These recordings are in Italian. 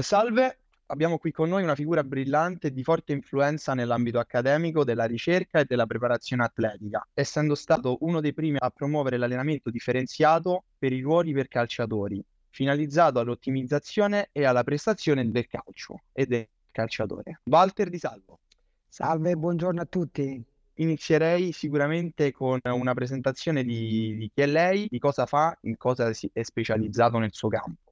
Salve, abbiamo qui con noi una figura brillante e di forte influenza nell'ambito accademico, della ricerca e della preparazione atletica, essendo stato uno dei primi a promuovere l'allenamento differenziato per i ruoli per calciatori, finalizzato all'ottimizzazione e alla prestazione del calcio e del calciatore. Walter Di Salvo. Salve, buongiorno a tutti. Inizierei sicuramente con una presentazione di, di chi è lei, di cosa fa, in cosa è specializzato nel suo campo.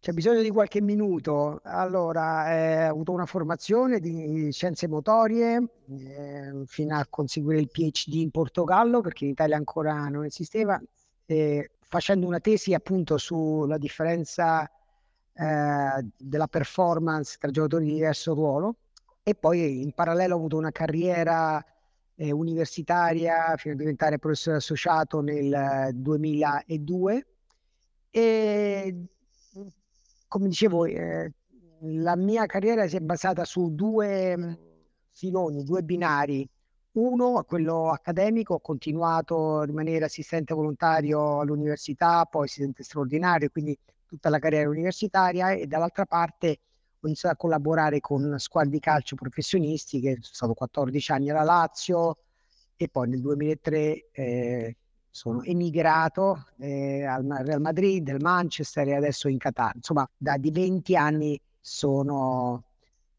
C'è bisogno di qualche minuto. Allora, eh, ho avuto una formazione di scienze motorie eh, fino a conseguire il PhD in Portogallo, perché in Italia ancora non esisteva, eh, facendo una tesi appunto sulla differenza eh, della performance tra giocatori di diverso ruolo. E poi in parallelo ho avuto una carriera eh, universitaria fino a diventare professore associato nel 2002 e come dicevo, eh, la mia carriera si è basata su due mm, filoni, due binari. Uno, quello accademico, ho continuato a rimanere assistente volontario all'università, poi assistente straordinario, quindi tutta la carriera universitaria e dall'altra parte ho iniziato a collaborare con squadre di calcio professionisti, che sono stato 14 anni alla Lazio e poi nel 2003 eh, sono emigrato eh, al Real Madrid, al Manchester e adesso in Qatar. Insomma, da di 20 anni sono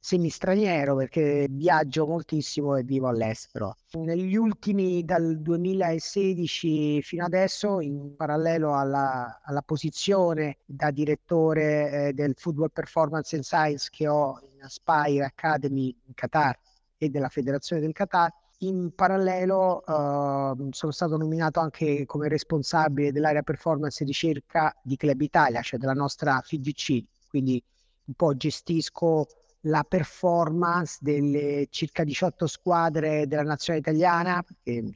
semistraniero perché viaggio moltissimo e vivo all'estero. Negli ultimi, dal 2016 fino adesso, in parallelo alla, alla posizione da direttore eh, del Football Performance and Science che ho in Aspire Academy in Qatar e della Federazione del Qatar, in parallelo uh, sono stato nominato anche come responsabile dell'area performance e ricerca di Club Italia, cioè della nostra FIGC, quindi un po' gestisco la performance delle circa 18 squadre della nazionale italiana,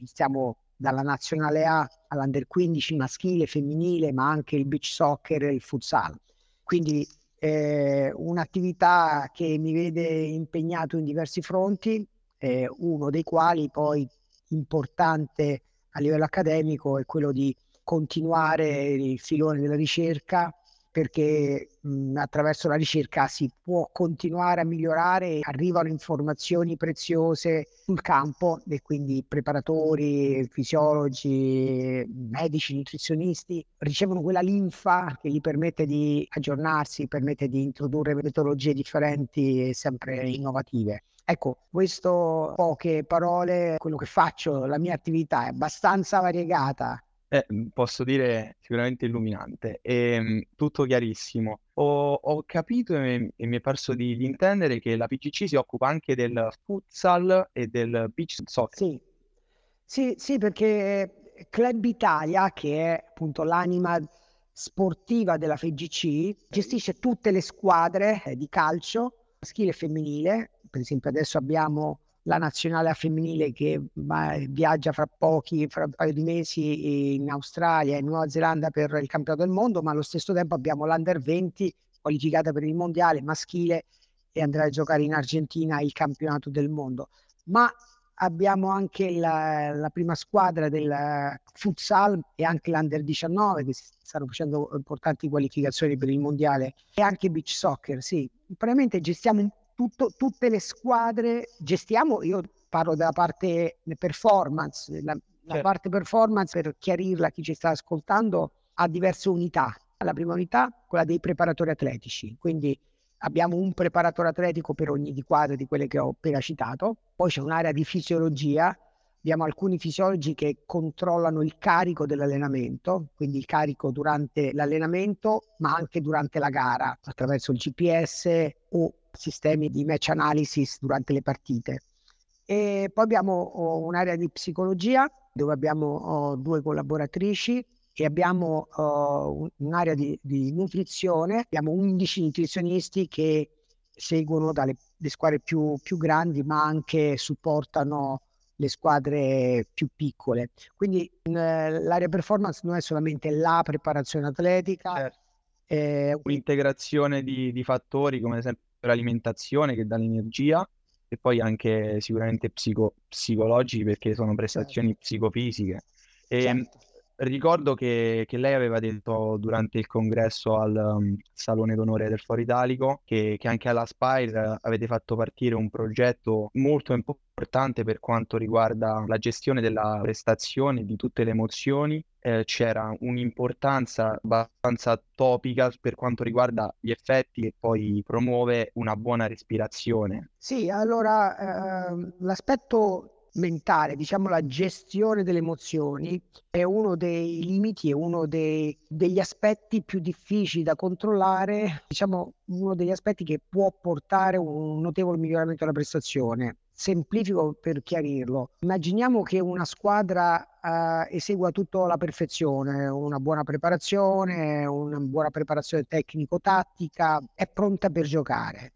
stiamo dalla nazionale A all'under 15 maschile, femminile, ma anche il beach soccer e il futsal. Quindi eh, un'attività che mi vede impegnato in diversi fronti, eh, uno dei quali poi importante a livello accademico è quello di continuare il filone della ricerca perché mh, attraverso la ricerca si può continuare a migliorare, arrivano informazioni preziose sul campo e quindi preparatori, fisiologi, medici, nutrizionisti ricevono quella linfa che gli permette di aggiornarsi, permette di introdurre metodologie differenti e sempre innovative. Ecco, questo poche parole, quello che faccio, la mia attività è abbastanza variegata. Eh, posso dire sicuramente illuminante, e, ehm, tutto chiarissimo. Ho, ho capito e, e, mi è parso di, di, intendere che la PCC si occupa anche del futsal e del beach soccer. Sì, sì, sì perché Club Italia, che è appunto l'anima sportiva della FGC, gestisce tutte le squadre eh, di calcio maschile e femminile per esempio adesso abbiamo la nazionale femminile che va, viaggia fra pochi, fra un paio di mesi in Australia e Nuova Zelanda per il campionato del mondo, ma allo stesso tempo abbiamo l'Under 20 qualificata per il mondiale maschile e andrà a giocare in Argentina il campionato del mondo. Ma abbiamo anche la, la prima squadra del futsal e anche l'Under 19 che stanno facendo importanti qualificazioni per il mondiale e anche beach soccer, sì. Probabilmente gestiamo un tutto, tutte le squadre gestiamo, io parlo della parte performance, la, la certo. parte performance per chiarirla a chi ci sta ascoltando ha diverse unità. La prima unità, quella dei preparatori atletici, quindi abbiamo un preparatore atletico per ogni di quadre di quelle che ho appena citato, poi c'è un'area di fisiologia, abbiamo alcuni fisiologi che controllano il carico dell'allenamento, quindi il carico durante l'allenamento, ma anche durante la gara, attraverso il GPS o sistemi di match analysis durante le partite. E poi abbiamo oh, un'area di psicologia dove abbiamo oh, due collaboratrici e abbiamo oh, un'area di, di, nutrizione, abbiamo 11 nutrizionisti che seguono dalle squadre più, più grandi ma anche supportano le squadre più piccole. Quindi eh, l'area performance non è solamente la preparazione atletica, certo. è un'integrazione di, di fattori come ad esempio l'alimentazione che dà l'energia e poi anche sicuramente psico- psicologici perché sono prestazioni certo. psicofisiche. E certo. Ricordo che, che, lei aveva detto durante il congresso al um, Salone d'Onore del Foro Italico che, che, anche alla Spire avete fatto partire un progetto molto importante per quanto riguarda la gestione della prestazione di tutte le emozioni. Eh, c'era un'importanza abbastanza topica per quanto riguarda gli effetti che poi promuove una buona respirazione. Sì, allora eh, l'aspetto mentale, diciamo la gestione delle emozioni, è uno dei limiti, è uno dei, degli aspetti più difficili da controllare, diciamo uno degli aspetti che può portare un notevole miglioramento della prestazione. Semplifico per chiarirlo. Immaginiamo che una squadra uh, esegua tutto alla perfezione, una buona preparazione, una buona preparazione tecnico-tattica, è pronta per giocare.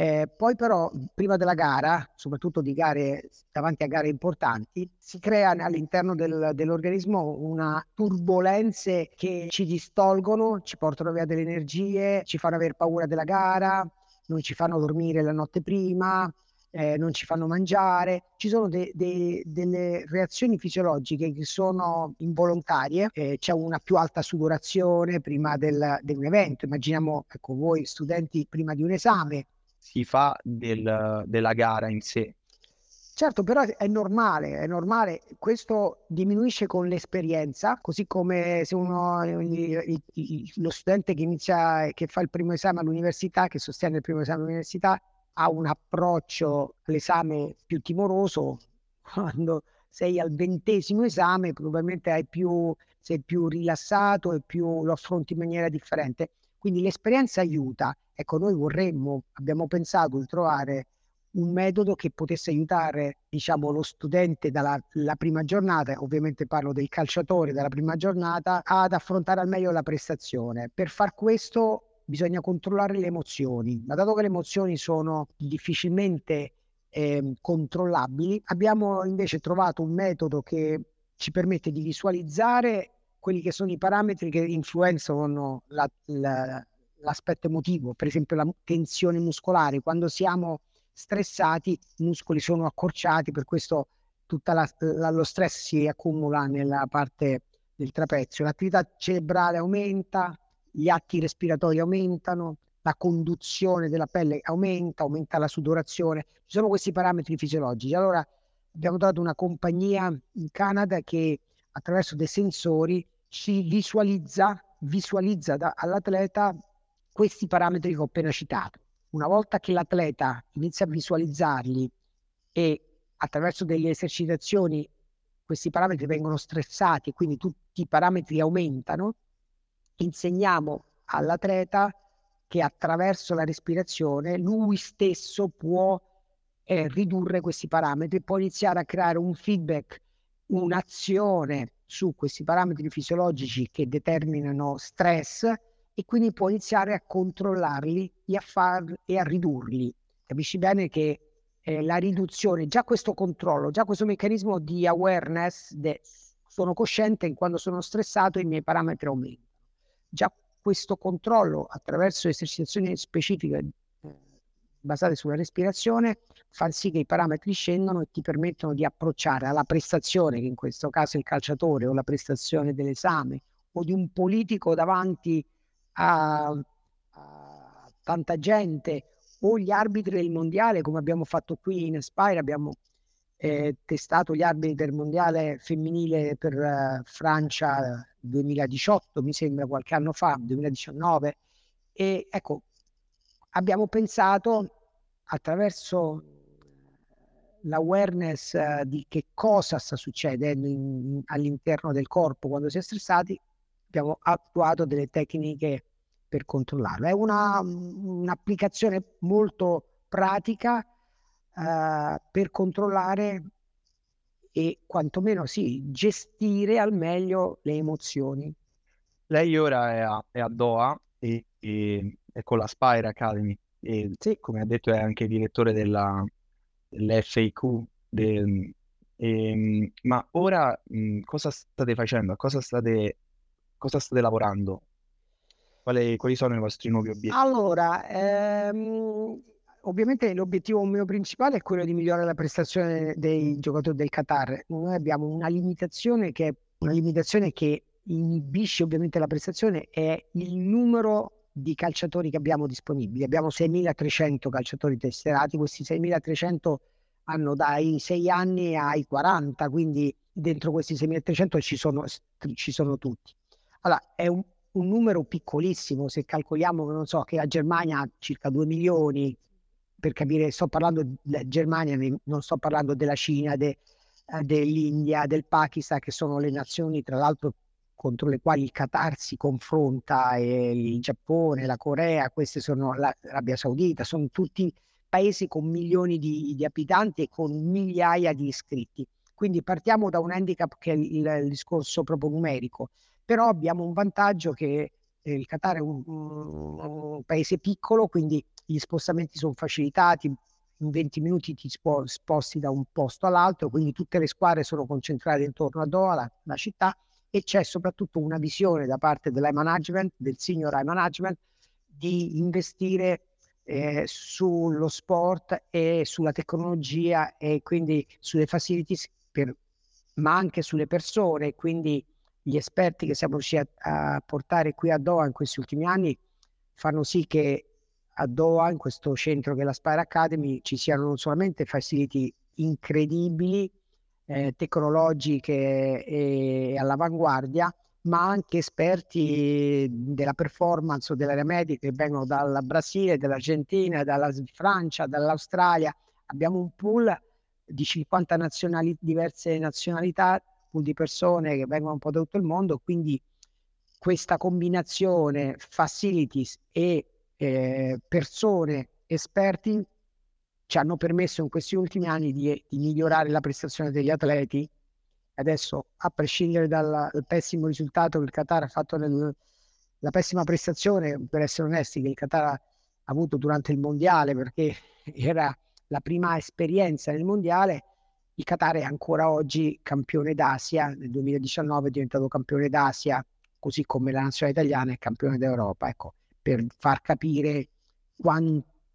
Eh, poi però prima della gara, soprattutto di gare davanti a gare importanti, si crea all'interno del, dell'organismo una turbolenze che ci distolgono, ci portano via delle energie, ci fanno avere paura della gara, non ci fanno dormire la notte prima, eh, non ci fanno mangiare. Ci sono de, de, delle reazioni fisiologiche che sono involontarie, eh, c'è una più alta sudorazione prima del, di un evento. Immaginiamo, ecco, voi studenti prima di un esame, si fa del, della gara in sé. Certo, però è normale, è normale, questo diminuisce con l'esperienza, così come se uno, lo studente che inizia, che fa il primo esame all'università, che sostiene il primo esame all'università, ha un approccio all'esame più timoroso, quando sei al ventesimo esame probabilmente hai più, sei più rilassato e più lo affronti in maniera differente. Quindi l'esperienza aiuta. Ecco, noi vorremmo, abbiamo pensato di trovare un metodo che potesse aiutare, diciamo, lo studente dalla prima giornata, ovviamente parlo del calciatore dalla prima giornata, ad affrontare al meglio la prestazione. Per far questo bisogna controllare le emozioni, ma dato che le emozioni sono difficilmente eh, controllabili, abbiamo invece trovato un metodo che ci permette di visualizzare quelli che sono i parametri che influenzano la, la, l'aspetto emotivo, per esempio la tensione muscolare. Quando siamo stressati, i muscoli sono accorciati, per questo tutto lo stress si accumula nella parte del trapezio. L'attività cerebrale aumenta, gli atti respiratori aumentano, la conduzione della pelle aumenta, aumenta la sudorazione. Ci sono questi parametri fisiologici. Allora abbiamo trovato una compagnia in Canada che attraverso dei sensori ci visualizza, visualizza da, all'atleta questi parametri che ho appena citato. Una volta che l'atleta inizia a visualizzarli e attraverso delle esercitazioni questi parametri vengono stressati e quindi tutti i parametri aumentano, insegniamo all'atleta che attraverso la respirazione lui stesso può eh, ridurre questi parametri, può iniziare a creare un feedback, un'azione su questi parametri fisiologici che determinano stress e quindi può iniziare a controllarli e a, far, e a ridurli. Capisci bene che eh, la riduzione, già questo controllo, già questo meccanismo di awareness, de, sono cosciente che quando sono stressato i miei parametri aumentano. Già questo controllo attraverso esercitazioni specifiche basate sulla respirazione fa sì che i parametri scendano e ti permettono di approcciare alla prestazione, che in questo caso è il calciatore, o la prestazione dell'esame, o di un politico davanti a, a tanta gente, o gli arbitri del mondiale, come abbiamo fatto qui in Aspire, abbiamo eh, testato gli arbitri del mondiale femminile per uh, Francia 2018, mi sembra qualche anno fa, 2019. E ecco, abbiamo pensato attraverso l'awareness uh, di che cosa sta succedendo in, in, all'interno del corpo quando si è stressati, abbiamo attuato delle tecniche per controllarlo. È una, un'applicazione molto pratica uh, per controllare e quantomeno sì, gestire al meglio le emozioni. Lei ora è a, è a Doha e, e con la Spire Academy e sì. come ha detto è anche direttore della, dell'FAQ. De, e, ma ora mh, cosa state facendo? A cosa state, cosa state lavorando? Quali, quali, sono i vostri nuovi obiettivi? Allora, ehm, ovviamente l'obiettivo mio principale è quello di migliorare la prestazione dei giocatori del Qatar. Noi abbiamo una limitazione che una limitazione che inibisce ovviamente la prestazione è il numero di calciatori che abbiamo disponibili. Abbiamo 6.300 calciatori tesserati, questi 6.300 hanno dai 6 anni ai 40, quindi dentro questi 6.300 ci sono, ci sono tutti. Allora, è un, un, numero piccolissimo, se calcoliamo, non so, che la Germania ha circa 2 milioni, per capire, sto parlando della Germania, non sto parlando della Cina, de, eh, dell'India, del Pakistan, che sono le nazioni, tra l'altro, contro le quali il Qatar si confronta, e il Giappone, la Corea, queste sono l'Arabia Saudita, sono tutti paesi con milioni di, di abitanti e con migliaia di iscritti. Quindi partiamo da un handicap che è il, il discorso proprio numerico, però abbiamo un vantaggio che eh, il Qatar è un, un, un, paese piccolo, quindi gli spostamenti sono facilitati, in 20 minuti ti sposti da un posto all'altro, quindi tutte le squadre sono concentrate intorno a Doha, la, la città, e c'è soprattutto una visione da parte dell'high management, del senior high management, di investire eh, sullo sport e sulla tecnologia e quindi sulle facilities, per, ma anche sulle persone. Quindi gli esperti che siamo riusciti a, a portare qui a Doha in questi ultimi anni fanno sì che a Doha, in questo centro che è la Spire Academy, ci siano non solamente facility incredibili, eh, tecnologiche e all'avanguardia, ma anche esperti della performance o dell'area medica che vengono dal Brasile, dall'Argentina, dalla Francia, dall'Australia. Abbiamo un pool di 50 nazionali, diverse nazionalità, pool di persone che vengono un po' da tutto il mondo, quindi questa combinazione facilities e eh, persone esperti ci hanno permesso in questi ultimi anni di, di migliorare la prestazione degli atleti Adesso, a prescindere dal, dal pessimo risultato che il Qatar ha fatto nel, la pessima prestazione, per essere onesti, che il Qatar ha avuto durante il mondiale, perché era la prima esperienza nel mondiale, il Qatar è ancora oggi campione d'Asia, nel 2019 è diventato campione d'Asia, così come la nazionale italiana è campione d'Europa. Ecco, per far capire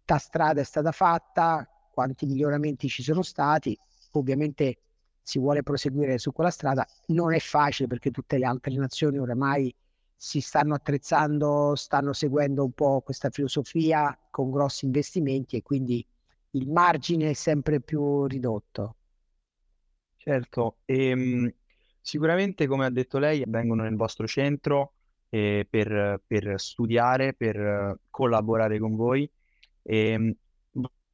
quanta strada è stata fatta, quanti miglioramenti ci sono stati. Ovviamente si vuole proseguire su quella strada. Non è facile perché tutte le altre nazioni oramai si stanno attrezzando, stanno seguendo un po' questa filosofia con grossi investimenti e quindi il margine è sempre più ridotto. Certo, e, ehm, sicuramente come ha detto lei vengono nel vostro centro eh, per, per, studiare, per collaborare con voi e ehm,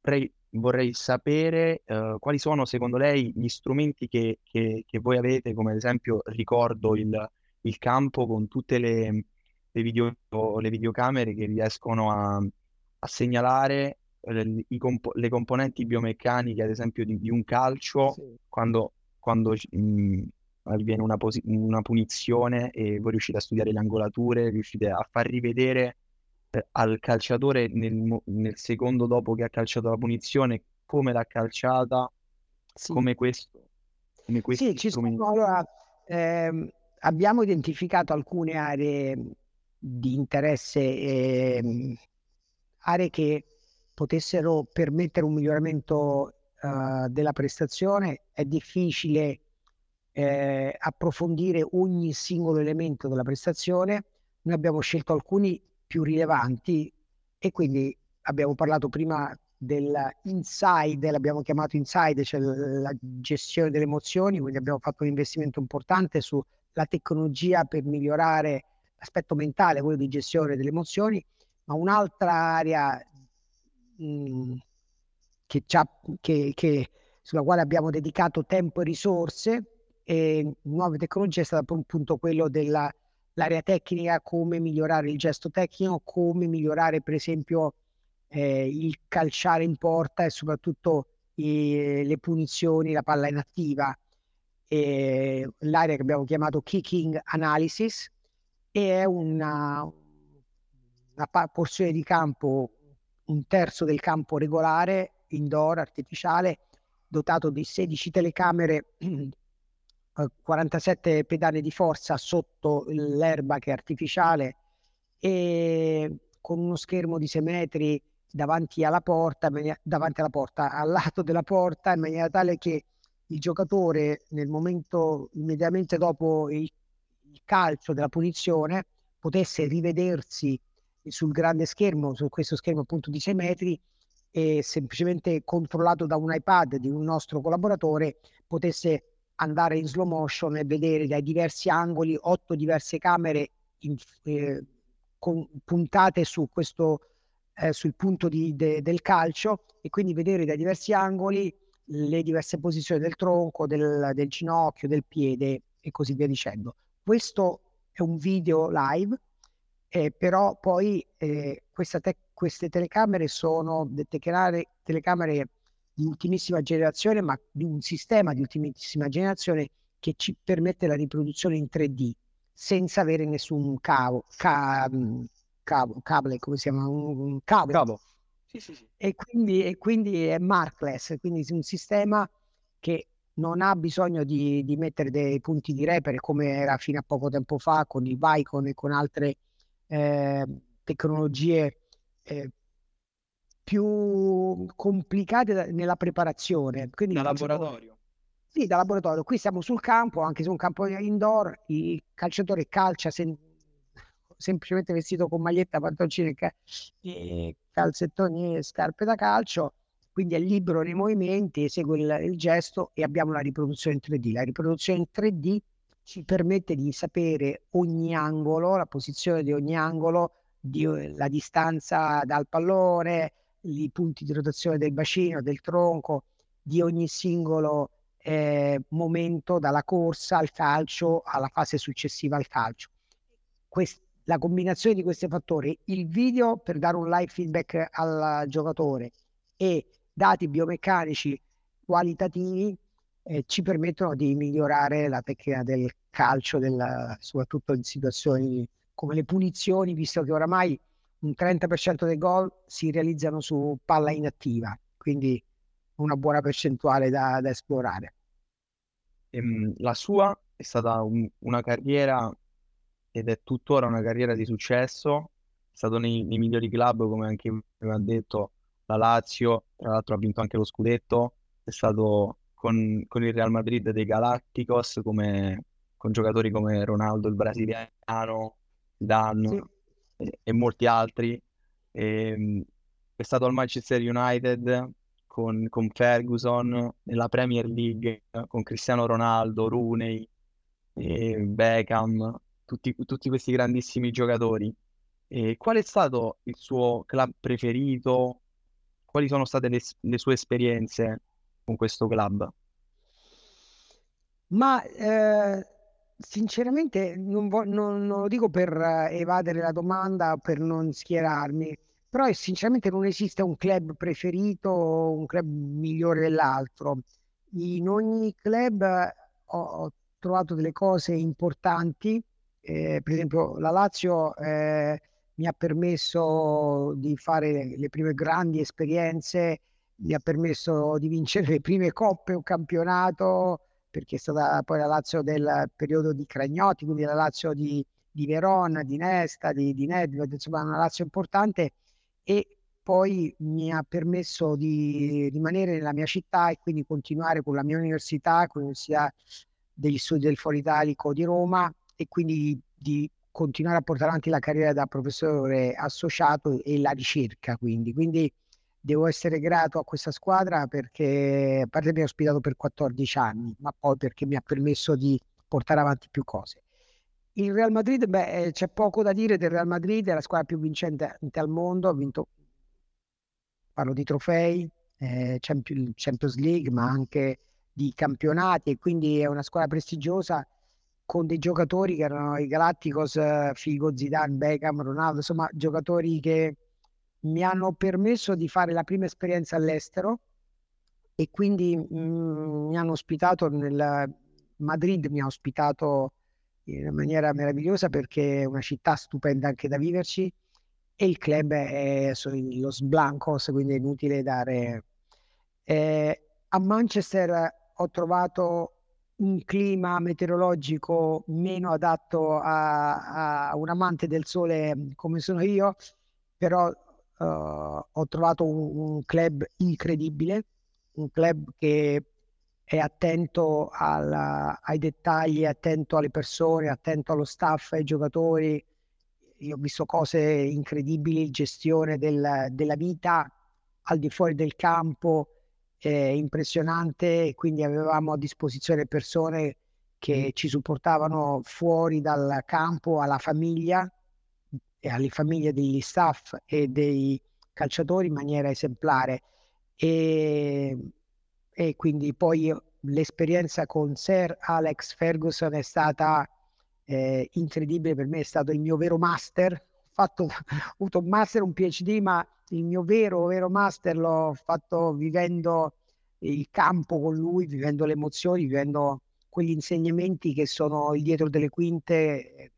vorrei vorrei sapere uh, quali sono secondo lei gli strumenti che, che, che, voi avete, come ad esempio ricordo il, il campo con tutte le, le, video, le videocamere che riescono a, a segnalare le, comp- le, componenti biomeccaniche, ad esempio, di, di un calcio sì. quando, quando mh, avviene una, posi- una punizione e voi riuscite a studiare le angolature, riuscite a far rivedere al calciatore nel, nel, secondo dopo che ha calciato la punizione, come l'ha calciata, sì. come questo. Come sì, ci sono, allora, ehm, abbiamo identificato alcune aree di interesse, ehm, aree che potessero permettere un miglioramento uh, della prestazione. È difficile eh, approfondire ogni singolo elemento della prestazione. Noi abbiamo scelto alcuni più rilevanti e quindi abbiamo parlato prima dell'inside, l'abbiamo chiamato inside, cioè la gestione delle emozioni, quindi abbiamo fatto un investimento importante sulla tecnologia per migliorare l'aspetto mentale, quello di gestione delle emozioni, ma un'altra area mh, mm, che, che, che, sulla quale abbiamo dedicato tempo e risorse e nuove tecnologie è stato appunto quello della l'area tecnica, come migliorare il gesto tecnico, come migliorare per esempio eh, il calciare in porta e soprattutto eh, le punizioni, la palla inattiva, eh, l'area che abbiamo chiamato kicking analysis e è una, una porzione di campo, un terzo del campo regolare, indoor, artificiale, dotato di 16 telecamere 47 pedane di forza sotto l'erba che è artificiale e con uno schermo di 6 metri davanti alla porta, davanti alla porta, al lato della porta, in maniera tale che il giocatore nel momento immediatamente dopo il, il calcio della punizione potesse rivedersi sul grande schermo, su questo schermo appunto di 6 metri, e semplicemente controllato da un iPad di un nostro collaboratore, potesse andare in slow motion e vedere dai diversi angoli, otto diverse camere in, eh, con, puntate su questo, eh, sul punto di, de, del calcio e quindi vedere dai diversi angoli le diverse posizioni del tronco, del, del ginocchio, del piede e così via dicendo. Questo è un video live, eh, però poi eh, te- queste telecamere sono telecamere, telecamere di ultimissima generazione, ma di un sistema di ultimissima generazione che ci permette la riproduzione in 3D senza avere nessun cavo, ca- cavo cable, come si chiama? Un, cavo. cavo. Sì, sì, sì. E, quindi, e quindi è markless, quindi un sistema che non ha bisogno di, di, mettere dei punti di repere come era fino a poco tempo fa con il Vicon e con altre eh, tecnologie eh, più complicate da, nella preparazione. Quindi, da laboratorio? Sì, da laboratorio. Qui siamo sul campo, anche su un campo indoor, il calciatore calcia sen- semplicemente vestito con maglietta, pantaloncini, e calzettoni e scarpe da calcio, quindi è libero nei movimenti, esegue il, il gesto e abbiamo la riproduzione in 3D. La riproduzione in 3D ci permette di sapere ogni angolo, la posizione di ogni angolo, di, la distanza dal pallone, i punti di rotazione del bacino, del tronco, di ogni singolo eh, momento dalla corsa al calcio alla fase successiva al calcio. Quest- la combinazione di questi fattori, il video per dare un live feedback al giocatore e dati biomeccanici qualitativi eh, ci permettono di migliorare la tecnica del calcio, del, soprattutto in situazioni come le punizioni, visto che oramai un 30% dei gol si realizzano su palla inattiva, quindi una buona percentuale da, da esplorare. Ehm, la sua è stata un, una carriera ed è tuttora una carriera di successo, è stato nei, nei migliori club come anche prima ha detto la Lazio, tra l'altro ha vinto anche lo scudetto, è stato con, con il Real Madrid dei Galacticos come, con giocatori come Ronaldo il brasiliano, Dan sì. E, molti altri. E, ehm, è stato al Manchester United con, con, Ferguson, nella Premier League con Cristiano Ronaldo, Rooney, Beckham, tutti, tutti questi grandissimi giocatori. E qual è stato il suo club preferito? Quali sono state le, le sue esperienze con questo club? Ma eh, sinceramente non, vo- non, non, lo dico per evadere la domanda, per non schierarmi, però sinceramente non esiste un club preferito, un club migliore dell'altro. In ogni club ho, ho trovato delle cose importanti eh, per esempio la Lazio eh, mi ha permesso di fare le prime grandi esperienze, mi ha permesso di vincere le prime coppe, un campionato, perché è stata poi la Lazio del periodo di Cragnotti, quindi la Lazio di, di Verona, di Nesta, di, di Nedved, insomma una Lazio importante e poi mi ha permesso di rimanere nella mia città e quindi continuare con la mia università, con l'Università degli Studi del Foro Italico di Roma e quindi di continuare a portare avanti la carriera da professore associato e la ricerca quindi. quindi devo essere grato a questa squadra perché a parte mi ha ospitato per 14 anni ma poi perché mi ha permesso di portare avanti più cose. Il Real Madrid beh, eh, c'è poco da dire del Real Madrid è la squadra più vincente al mondo ha vinto parlo di trofei eh, Champions League ma anche di campionati e quindi è una squadra prestigiosa con dei giocatori che erano i Galacticos, Figo, Zidane, Beckham, Ronaldo, insomma giocatori che mi hanno permesso di fare la prima esperienza all'estero e quindi mh, mm, mi hanno ospitato nel Madrid, mi ha ospitato in maniera meravigliosa perché è una città stupenda anche da viverci e il club è Los Blancos, quindi è inutile dare... Eh, a Manchester ho trovato un clima meteorologico meno adatto a, a un amante del sole come sono io, però uh, ho trovato un, un, club incredibile, un club che è attento alla, ai dettagli, attento alle persone, attento allo staff, ai giocatori. Io ho visto cose incredibili, gestione del, della vita al di fuori del campo, eh, impressionante, quindi avevamo a disposizione persone che ci supportavano fuori dal campo alla famiglia e alle famiglie degli staff e dei calciatori in maniera esemplare. E, e quindi poi l'esperienza con Sir Alex Ferguson è stata eh, incredibile per me, è stato il mio vero master. Ho, fatto, ho avuto un master, un PhD, ma il mio vero, vero master l'ho fatto vivendo il campo con lui, vivendo le emozioni, vivendo quegli insegnamenti che sono dietro delle quinte,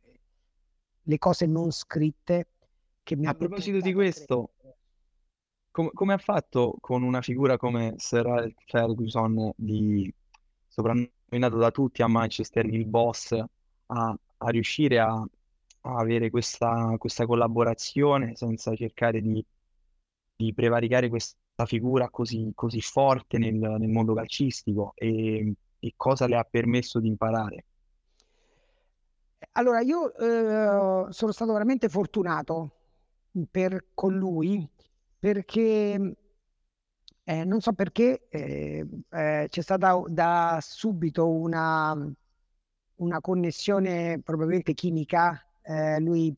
le cose non scritte. Che mi A proposito di questo, com- come ha fatto con una figura come Sir Ferguson, di, soprannominato da tutti a Manchester il boss, a, a riuscire a, a avere questa, questa collaborazione senza cercare di di prevaricare questa figura così, così forte nel, nel mondo calcistico e, e, cosa le ha permesso di imparare? Allora, io eh, sono stato veramente fortunato per, con lui perché eh, non so perché eh, eh c'è stata da subito una, una connessione probabilmente chimica. Eh, lui,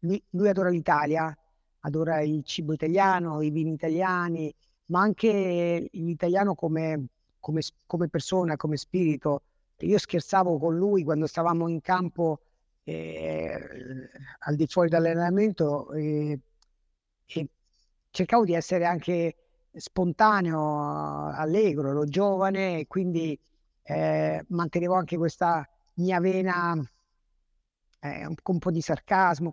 lui, lui adora l'Italia, adora il cibo italiano, i vini italiani, ma anche l'italiano come, come, come persona, come spirito. Io scherzavo con lui quando stavamo in campo eh, al di fuori dall'allenamento eh, e cercavo di essere anche spontaneo, allegro, ero giovane e quindi eh, mantenevo anche questa mia vena eh, un, un po' di sarcasmo.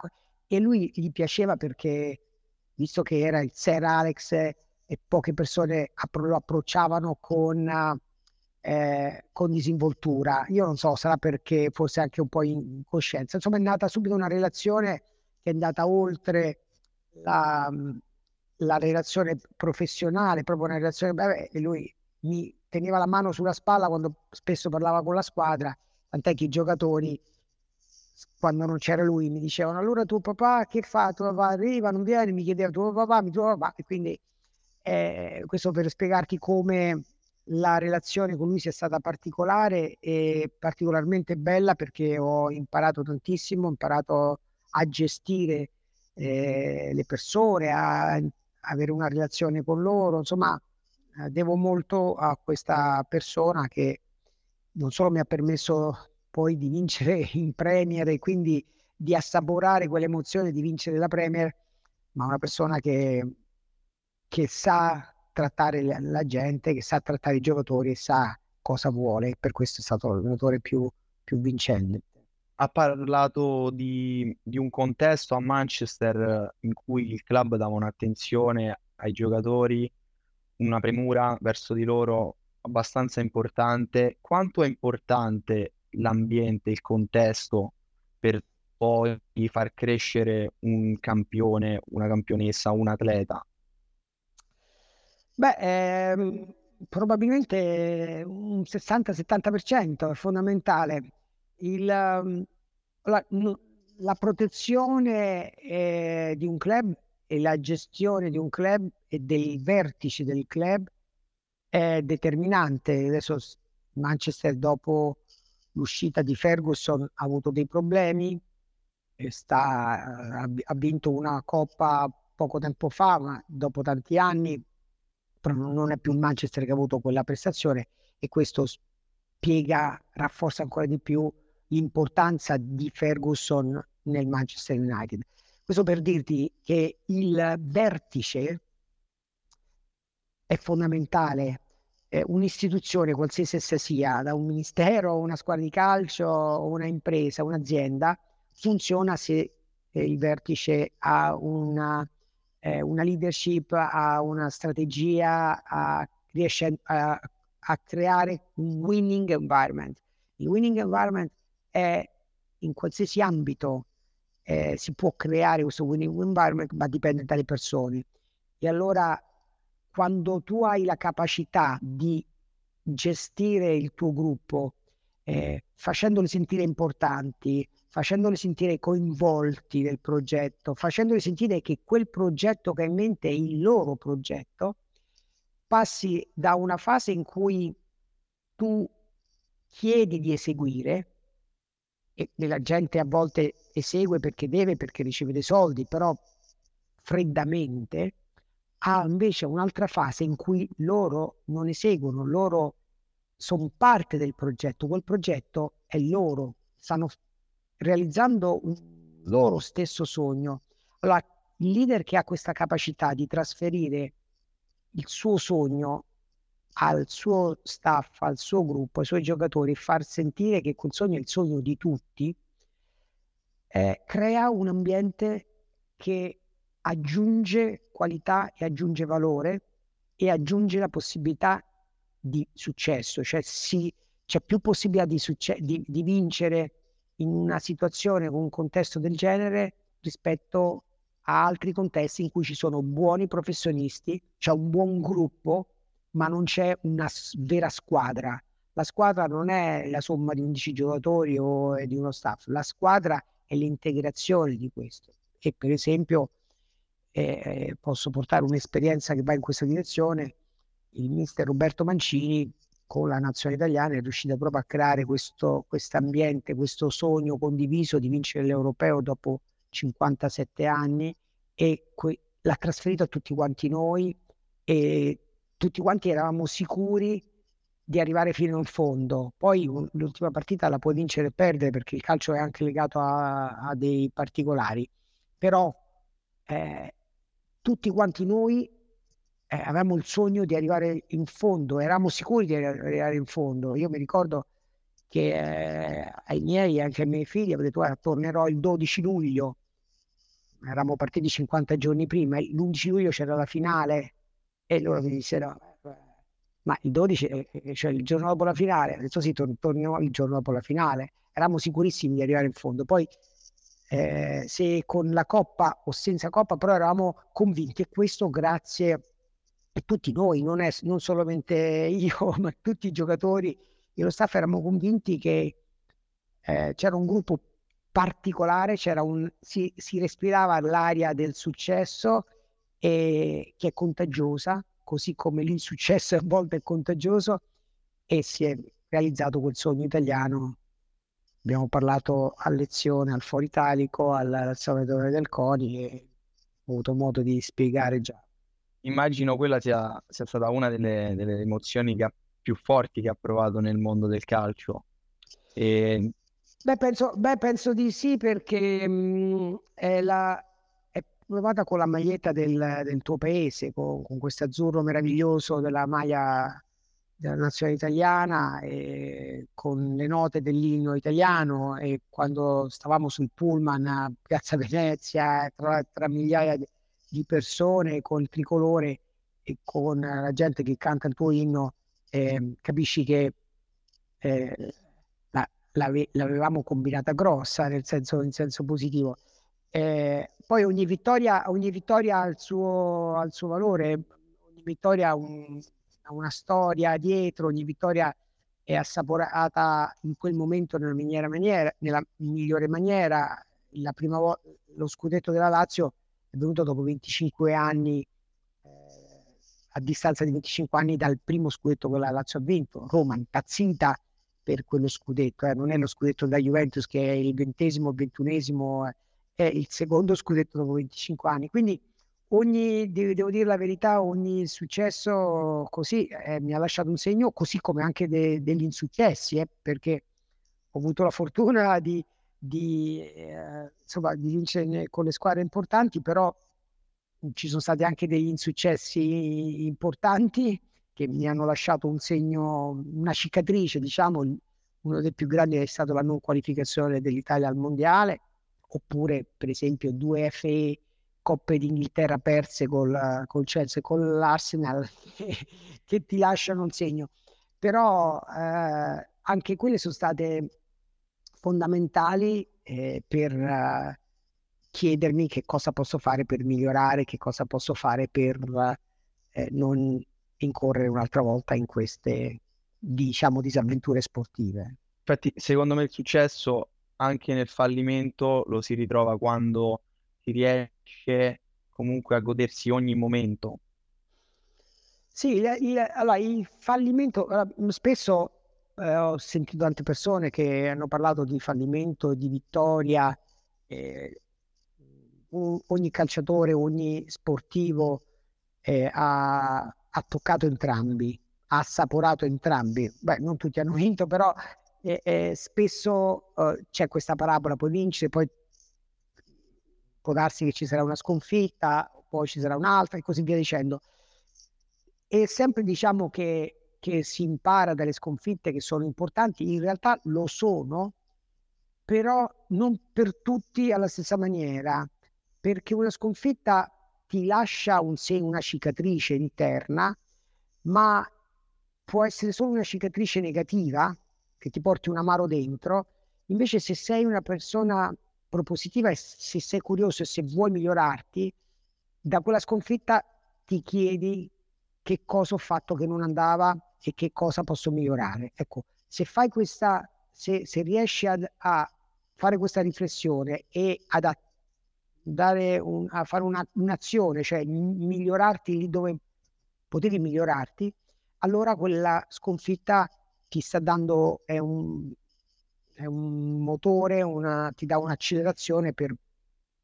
E lui gli piaceva perché, visto che era il Sir Alex e poche persone lo approcciavano con, eh, con disinvoltura, io non so, sarà perché forse anche un po' in coscienza. Insomma, è nata subito una relazione che è andata oltre la, la relazione professionale, proprio una relazione, beh, lui mi teneva la mano sulla spalla quando spesso parlava con la squadra, tant'è che i giocatori quando non c'era lui mi dicevano allora tuo papà che fa? Tuo papà arriva, non viene, mi chiedeva tuo papà, mi tuo papà e quindi eh, questo per spiegarti come la relazione con lui sia stata particolare e particolarmente bella perché ho imparato tantissimo, ho imparato a gestire eh, le persone, a, avere una relazione con loro, insomma eh, devo molto a questa persona che non solo mi ha permesso poi di vincere in Premier e quindi di assaporare quell'emozione di vincere la Premier, ma una persona che, che sa trattare la, gente, che sa trattare i giocatori e sa cosa vuole, per questo è stato l'allenatore più, più vincente. Ha parlato di, di un contesto a Manchester in cui il club dava un'attenzione ai giocatori, una premura verso di loro abbastanza importante. Quanto è importante l'ambiente, il contesto per poi far crescere un campione, una campionessa, un atleta? Beh, ehm, probabilmente un 60-70% è fondamentale. Il, ehm, la, la, protezione eh, di un club e la gestione di un club e dei vertici del club è determinante. Adesso Manchester dopo l'uscita di Ferguson ha avuto dei problemi, sta, ha vinto una coppa poco tempo fa, ma dopo tanti anni però non è più il Manchester che ha avuto quella prestazione e questo spiega, rafforza ancora di più l'importanza di Ferguson nel Manchester United. Questo per dirti che il vertice è fondamentale eh, un'istituzione, qualsiasi essa sia, da un ministero, una squadra di calcio, una impresa, un'azienda, funziona se eh, il vertice ha una, eh, una, leadership, ha una strategia, ha, riesce a, a creare un winning environment. Il winning environment è in qualsiasi ambito eh, si può creare questo winning environment, ma dipende dalle persone. E allora quando tu hai la capacità di gestire il tuo gruppo eh, facendoli sentire importanti, facendoli sentire coinvolti nel progetto, facendoli sentire che quel progetto che hai in mente è il loro progetto, passi da una fase in cui tu chiedi di eseguire e la gente a volte esegue perché deve, perché riceve dei soldi, però freddamente, a invece un'altra fase in cui loro non eseguono, loro sono parte del progetto, quel progetto è loro, stanno realizzando un loro stesso sogno. Allora, il leader che ha questa capacità di trasferire il suo sogno al suo staff, al suo gruppo, ai suoi giocatori, far sentire che quel sogno è il sogno di tutti, eh, crea un ambiente che aggiunge qualità e aggiunge valore e aggiunge la possibilità di successo, cioè si, c'è più possibilità di, succe- di, di vincere in una situazione con un contesto del genere rispetto a altri contesti in cui ci sono buoni professionisti, c'è un buon gruppo, ma non c'è una vera squadra. La squadra non è la somma di 11 giocatori o di uno staff, la squadra è l'integrazione di questo. E per esempio eh, posso portare un'esperienza che va in questa direzione il mister Roberto Mancini con la nazionale italiana è riuscito proprio a creare questo ambiente, questo sogno condiviso di vincere l'europeo dopo 57 anni e que- l'ha trasferito a tutti quanti noi e tutti quanti eravamo sicuri di arrivare fino in fondo. Poi l'ultima partita la puoi vincere e perdere perché il calcio è anche legato a, a dei particolari, però eh, tutti quanti noi eh, avevamo il sogno di arrivare in fondo, eravamo sicuri di arrivare in fondo. Io mi ricordo che eh, ai miei e anche ai miei figli avevo detto tornerò il 12 luglio, eravamo partiti 50 giorni prima, l'11 luglio c'era la finale e loro mi dissero ma il 12, cioè il giorno dopo la finale, adesso sì, tor- torniamo il giorno dopo la finale, eravamo sicurissimi di arrivare in fondo, poi eh, se con la coppa o senza coppa, però eravamo convinti e questo grazie e tutti noi, non, è, non solamente io, ma tutti i giocatori e lo staff eravamo convinti che eh, c'era un gruppo particolare, c'era un, si, si respirava l'aria del successo e, che è contagiosa, così come l'insuccesso a volte è contagioso e si è realizzato quel sogno italiano. Abbiamo parlato a lezione al Foro Italico, al Salvatore del CONI e ho avuto modo di spiegare già immagino quella sia, sia stata una delle, delle emozioni ha, più forti che ha provato nel mondo del calcio. E... Beh, penso, beh, penso di sì perché mh, è, la, è provata con la maglietta del, del tuo paese, con, con questo azzurro meraviglioso della maglia della nazione italiana e con le note dell'inno italiano e quando stavamo sul pullman a Piazza Venezia tra, tra migliaia di di persone con il tricolore e con la gente che canta il tuo inno, eh, capisci che eh, la, l'ave, l'avevamo combinata grossa nel senso, in senso positivo. Eh, poi ogni vittoria, ogni vittoria ha il suo, ha il suo valore, ogni vittoria ha, un, ha una storia dietro, ogni vittoria è assaporata in quel momento nella, maniera, nella migliore maniera. La prima volta, lo scudetto della Lazio è venuto dopo 25 anni, eh, a distanza di 25 anni dal primo scudetto che la Lazio ha vinto. Roma impazzita per quello scudetto, eh. non è lo scudetto da Juventus che è il ventesimo, ventunesimo, è il secondo scudetto dopo 25 anni. Quindi ogni, devo dire la verità, ogni successo così eh, mi ha lasciato un segno, così come anche de, degli insuccessi, eh, perché ho avuto la fortuna di di, eh, insomma, di vincere con le squadre importanti, però ci sono stati anche degli insuccessi importanti che mi hanno lasciato un segno, una cicatrice, diciamo, uno dei più grandi è stato la non qualificazione dell'Italia al mondiale, oppure per esempio due FE Coppe d'Inghilterra perse col, col Chelsea e con l'Arsenal che ti lasciano un segno. Però eh, anche quelle sono state fondamentali eh, per uh, chiedermi che cosa posso fare per migliorare, che cosa posso fare per uh, eh, non incorrere un'altra volta in queste, diciamo, disavventure sportive. Infatti, secondo me il successo anche nel fallimento lo si ritrova quando si riesce comunque a godersi ogni momento. Sì, il, il, allora, il fallimento, spesso eh, ho sentito tante persone che hanno parlato di fallimento, di vittoria. Eh, ogni calciatore, ogni sportivo eh, ha, ha, toccato entrambi, ha assaporato entrambi. Beh, non tutti hanno vinto, però eh, eh, spesso eh, c'è questa parabola, puoi vincere, poi può darsi che ci sarà una sconfitta, poi ci sarà un'altra e così via dicendo. E sempre diciamo che, che si impara dalle sconfitte che sono importanti, in realtà lo sono, però non per tutti alla stessa maniera, perché una sconfitta ti lascia un segno, una cicatrice interna, ma può essere solo una cicatrice negativa che ti porti un amaro dentro. Invece, se sei una persona propositiva e se sei curioso e se vuoi migliorarti, da quella sconfitta ti chiedi che cosa ho fatto che non andava e che cosa posso migliorare. Ecco, se fai questa, se, se riesci ad, a fare questa riflessione e ad dare un, a fare una, un'azione, cioè migliorarti lì dove potevi migliorarti, allora quella sconfitta ti sta dando è un, è un motore, una, ti dà un'accelerazione per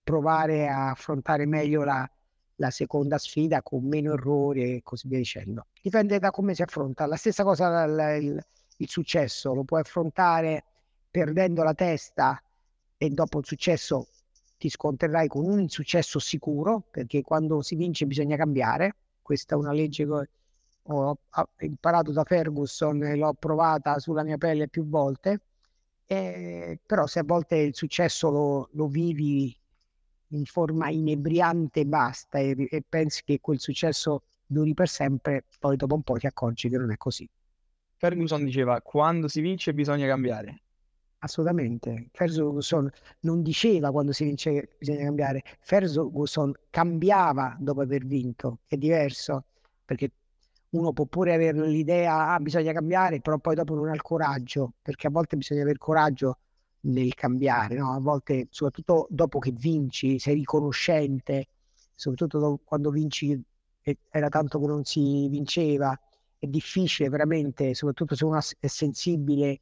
provare a affrontare meglio la, la seconda sfida con meno errori e così via dicendo. Dipende da come si affronta. La stessa cosa il, il, il successo, lo puoi affrontare perdendo la testa e dopo il successo ti scontrerai con un insuccesso sicuro, perché quando si vince bisogna cambiare. Questa è una legge che ho imparato da Ferguson e l'ho provata sulla mia pelle più volte. E, però se a volte il successo lo, lo vivi in forma inebriante basta e, e pensi che quel successo duri per sempre, poi dopo un po' ti accorgi che non è così. Ferguson diceva quando si vince bisogna cambiare. Assolutamente. Ferguson non diceva quando si vince che bisogna cambiare, Ferguson cambiava dopo aver vinto, è diverso, perché uno può pure avere l'idea, ah, bisogna cambiare, però poi dopo non ha il coraggio, perché a volte bisogna avere coraggio nel cambiare, no? A volte, soprattutto dopo che vinci, sei riconoscente, soprattutto dopo, quando vinci era tanto che non si vinceva, è difficile veramente, soprattutto se uno è sensibile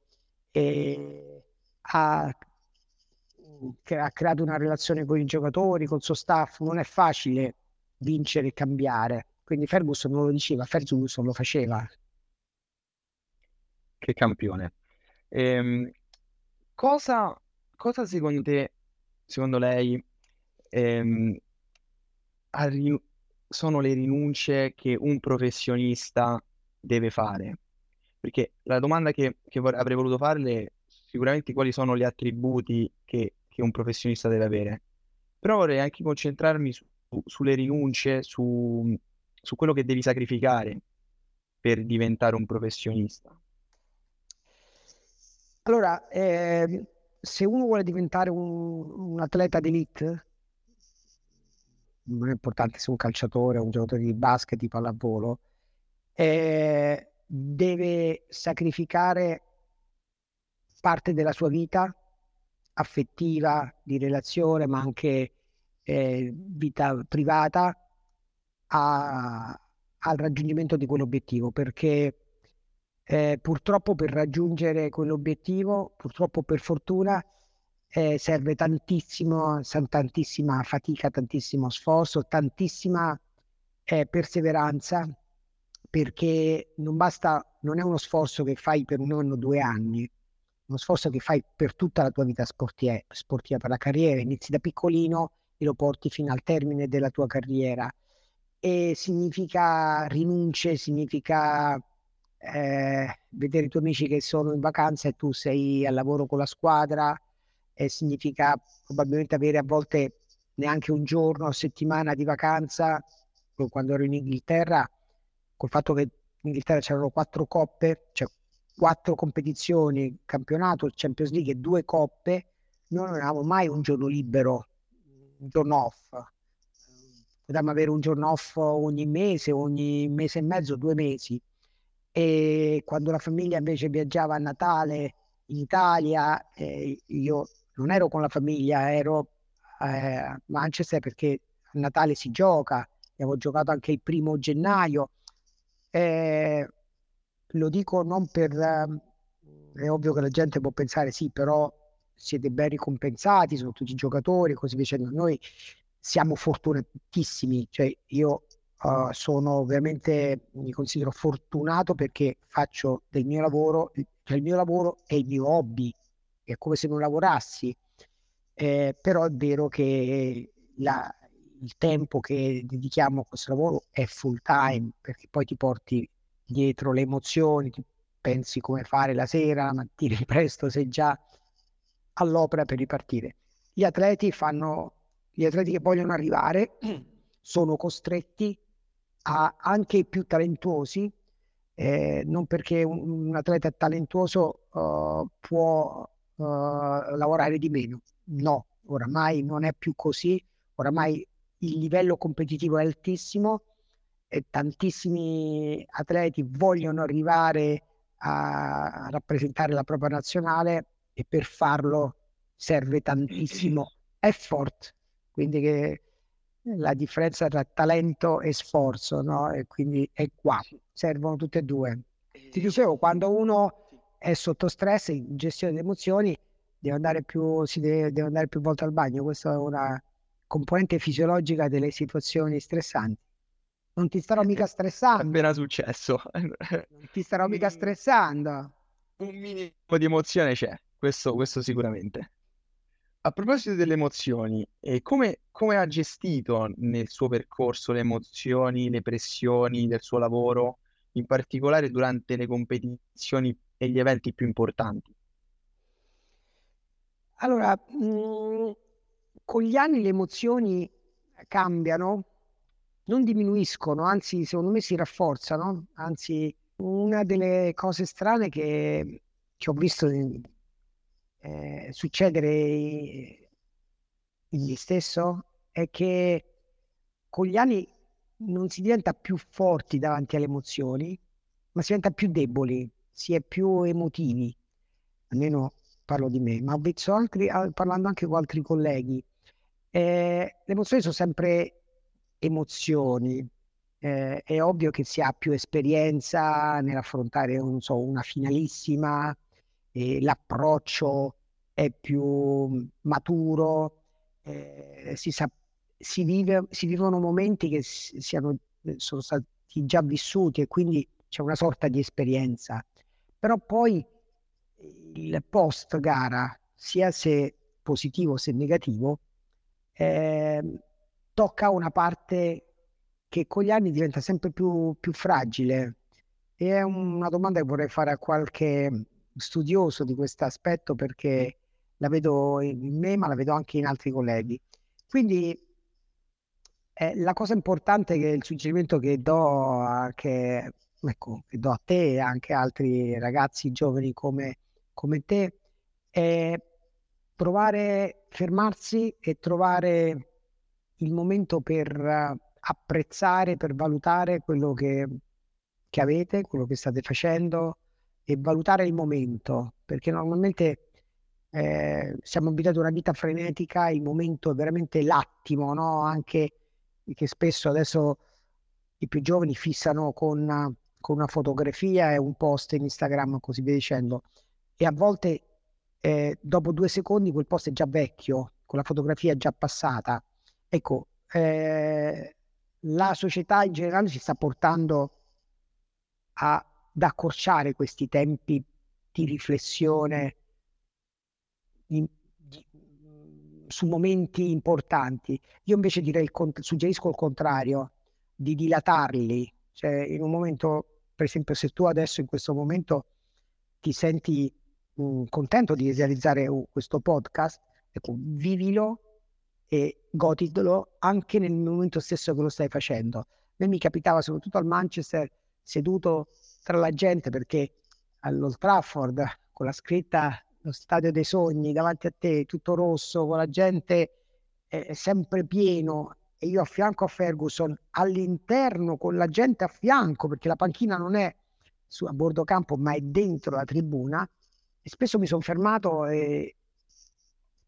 e ha, ha creato una relazione con i giocatori, col suo staff, non è facile vincere e cambiare. Quindi Ferguson non lo diceva, Ferguson lo faceva. Che campione. Ehm, cosa, cosa secondo te, secondo lei, ehm, sono le rinunce che un professionista deve fare? Perché la domanda che, che vor- avrei voluto farle sicuramente quali sono gli attributi che, che un professionista deve avere, però vorrei anche concentrarmi su, sulle rinunce, su, su quello che devi sacrificare per diventare un professionista. Allora, eh, se uno vuole diventare un, un atleta d'elite, non è importante se un calciatore o un giocatore di basket, di pallavolo, eh, deve sacrificare parte della sua vita affettiva, di relazione, ma anche eh, vita privata a, al raggiungimento di quell'obiettivo, perché eh, purtroppo per raggiungere quell'obiettivo, purtroppo per fortuna, eh, serve tantissimo, tantissima fatica, tantissimo sforzo, tantissima eh, perseveranza perché non basta, non è uno sforzo che fai per un anno due anni, uno sforzo che fai per tutta la tua vita sportiva, sportiva, per la carriera, inizi da piccolino e lo porti fino al termine della tua carriera. E significa rinunce, significa eh, vedere i tuoi amici che sono in vacanza e tu sei al lavoro con la squadra, e significa probabilmente avere a volte neanche un giorno a settimana di vacanza. Quando ero in Inghilterra col fatto che in Inghilterra c'erano quattro coppe, cioè quattro competizioni, campionato, Champions League e due coppe, noi non avevamo mai un giorno libero, un giorno off. Potevamo avere un giorno off ogni mese, ogni mese e mezzo, due mesi. E quando la famiglia invece viaggiava a Natale in Italia, eh, io non ero con la famiglia, ero eh, a Manchester perché a Natale si gioca, avevo giocato anche il primo gennaio. Eh, lo dico non per... è ovvio che la gente può pensare sì, però siete ben ricompensati, sono tutti giocatori, così dicendo. Noi siamo fortunatissimi, cioè io uh, sono veramente, mi considero fortunato perché faccio del mio lavoro, cioè il mio lavoro è il mio hobby, è come se non lavorassi, eh, però è vero che la, il tempo che dedichiamo a questo lavoro è full time, perché poi ti porti dietro le emozioni, pensi come fare la sera, la mattina presto, sei già all'opera per ripartire. Gli atleti fanno, gli atleti che vogliono arrivare sono costretti a anche i più talentuosi, eh, non perché un, un atleta talentuoso uh, può uh, lavorare di meno, no, oramai non è più così, oramai il livello competitivo è altissimo e tantissimi atleti vogliono arrivare a rappresentare la propria nazionale e per farlo serve tantissimo effort, quindi che la differenza tra talento e sforzo, no? E quindi è qua, servono tutte e due. Ti dicevo, quando uno è sotto stress in gestione delle emozioni, deve andare più, si deve, deve andare più volte al bagno. Questa è una componente fisiologica delle situazioni stressanti. Non ti starò mica stressando. È appena successo. Non ti starò mica stressando. Un minimo di emozione c'è, questo, questo sicuramente. A proposito delle emozioni, eh, come, come ha gestito nel suo percorso le emozioni, le pressioni del suo lavoro, in particolare durante le competizioni e gli eventi più importanti? Allora, mh, mm, con gli anni le emozioni cambiano, non diminuiscono, anzi secondo me si rafforzano. Anzi, una delle cose strane che, che ho visto eh, succedere gli stesso è che con gli anni non si diventa più forti davanti alle emozioni, ma si diventa più deboli, si è più emotivi. Almeno parlo di me, ma ho visto altri, parlando anche con altri colleghi. Eh, le emozioni sono sempre emozioni. Eh, è ovvio che si ha più esperienza nell'affrontare, non so, una finalissima, eh, l'approccio è più maturo, eh, si, sa, si, vive, si, vivono momenti che siano, eh, sono stati già vissuti e quindi c'è una sorta di esperienza. Però poi il post gara, sia se positivo se negativo, eh, tocca una parte che con gli anni diventa sempre più, più fragile. E è una domanda che vorrei fare a qualche studioso di questo aspetto perché la vedo in me, ma la vedo anche in altri colleghi. Quindi eh, la cosa importante che il suggerimento che do, a, che, ecco, che do a te e anche a altri ragazzi giovani come, come te è provare, fermarsi e trovare il momento per apprezzare, per valutare quello che, che avete, quello che state facendo, e valutare il momento, perché normalmente eh, siamo abituati a una vita frenetica, il momento è veramente l'attimo, no? anche che spesso adesso i più giovani fissano con, con una fotografia e un post in Instagram, così via dicendo, e a volte eh, dopo due secondi quel post è già vecchio, con la fotografia già passata. Ecco, eh, la società in generale ci sta portando a ad accorciare questi tempi di riflessione in, di, su momenti importanti. Io invece direi, suggerisco il contrario, di dilatarli, cioè in un momento, per esempio se tu adesso in questo momento ti senti mh, contento di realizzare uh, questo podcast, ecco, vivilo e goditelo anche nel momento stesso che lo stai facendo. A me mi capitava soprattutto al Manchester seduto tra la gente perché all'Old Trafford con la scritta lo stadio dei sogni davanti a te, tutto rosso, con la gente è sempre pieno e io a fianco a Ferguson, all'interno con la gente a fianco, perché la panchina non è su, a bordo campo, ma è dentro la tribuna. E spesso mi sono fermato e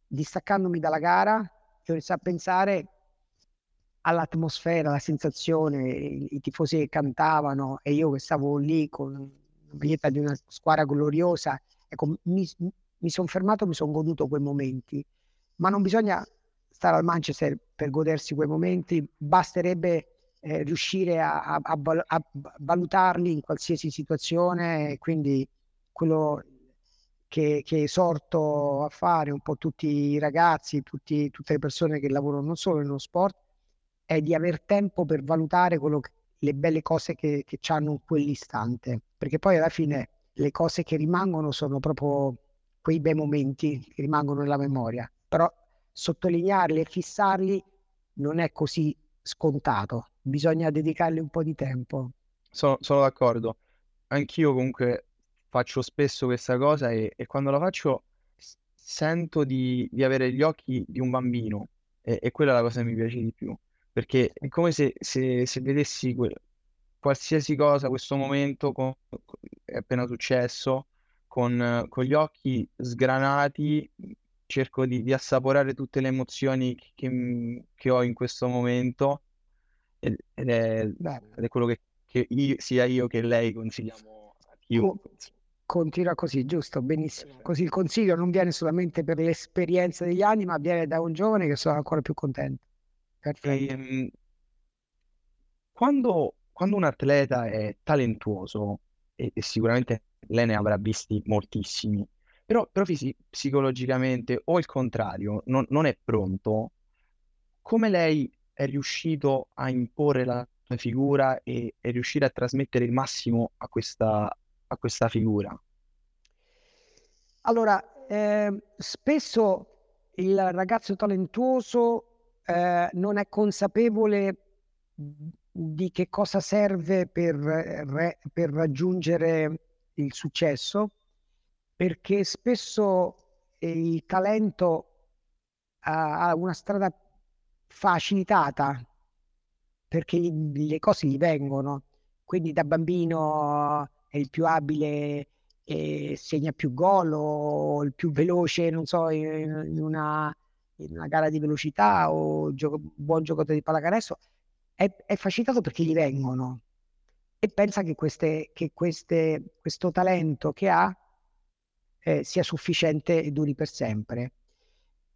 distaccandomi dalla gara, ho iniziato a pensare all'atmosfera, alla sensazione, i, i, tifosi che cantavano e io che stavo lì con la maglietta di una squadra gloriosa. Ecco, mi, mi sono fermato, mi sono goduto quei momenti, ma non bisogna stare al Manchester per godersi quei momenti, basterebbe eh, riuscire a, a, a, valutarli in qualsiasi situazione, quindi quello che, che, esorto a fare un po' tutti i ragazzi, tutti, tutte le persone che lavorano non solo nello sport, è di aver tempo per valutare che, le belle cose che, che hanno in quell'istante, perché poi alla fine le cose che rimangono sono proprio quei bei momenti che rimangono nella memoria, però sottolinearli e fissarli non è così scontato, bisogna dedicargli un po' di tempo. Sono, sono d'accordo, anch'io comunque faccio spesso questa cosa e, e quando la faccio sento di, di, avere gli occhi di un bambino e, e, quella è la cosa che mi piace di più, perché è come se, se, se vedessi que- qualsiasi cosa, questo momento con, è appena successo, con, con, gli occhi sgranati, cerco di, di assaporare tutte le emozioni che, che, ho in questo momento ed, ed, è, ed è, quello che, che io, sia io che lei consigliamo a chiunque. Continua così, giusto, benissimo. Così il consiglio non viene solamente per l'esperienza degli anni, ma viene da un giovane che sono ancora più contento. Perfetto. Ehm, quando, quando, un atleta è talentuoso, e, e, sicuramente lei ne avrà visti moltissimi, però, però fisi- psicologicamente o il contrario, non, non è pronto, come lei è riuscito a imporre la sua figura e, e riuscire a trasmettere il massimo a questa, a questa figura? Allora, eh, spesso il ragazzo talentuoso eh, non è consapevole di che cosa serve per, re, per raggiungere il successo, perché spesso il talento ha una strada facilitata perché le cose gli vengono. Quindi da bambino è il più abile e segna più gol o il più veloce, non so, in una, in una gara di velocità o gioco, buon giocatore di pallacanestro, è, è, facilitato perché gli vengono e pensa che, queste, che queste, questo talento che ha eh, sia sufficiente e duri per sempre.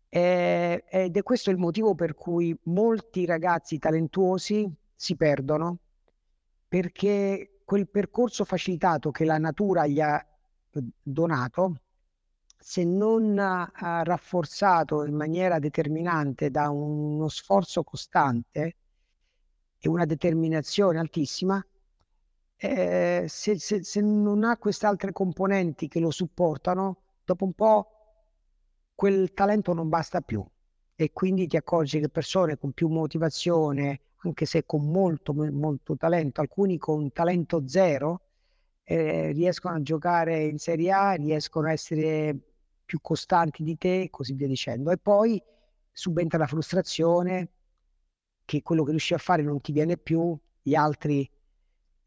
Eh, ed è questo il motivo per cui molti ragazzi talentuosi si perdono perché quel percorso facilitato che la natura gli ha eh, donato, se non ha rafforzato in maniera determinante da uno sforzo costante e una determinazione altissima, eh, se, se, se non ha queste altre componenti che lo supportano, dopo un po' quel talento non basta più. E quindi ti accorgi che persone con più motivazione, anche se con molto, molto talento, alcuni con talento zero, eh, riescono a giocare in Serie A, riescono a essere più costanti di te e così via dicendo. E poi subentra la frustrazione che quello che riesci a fare non ti viene più, gli altri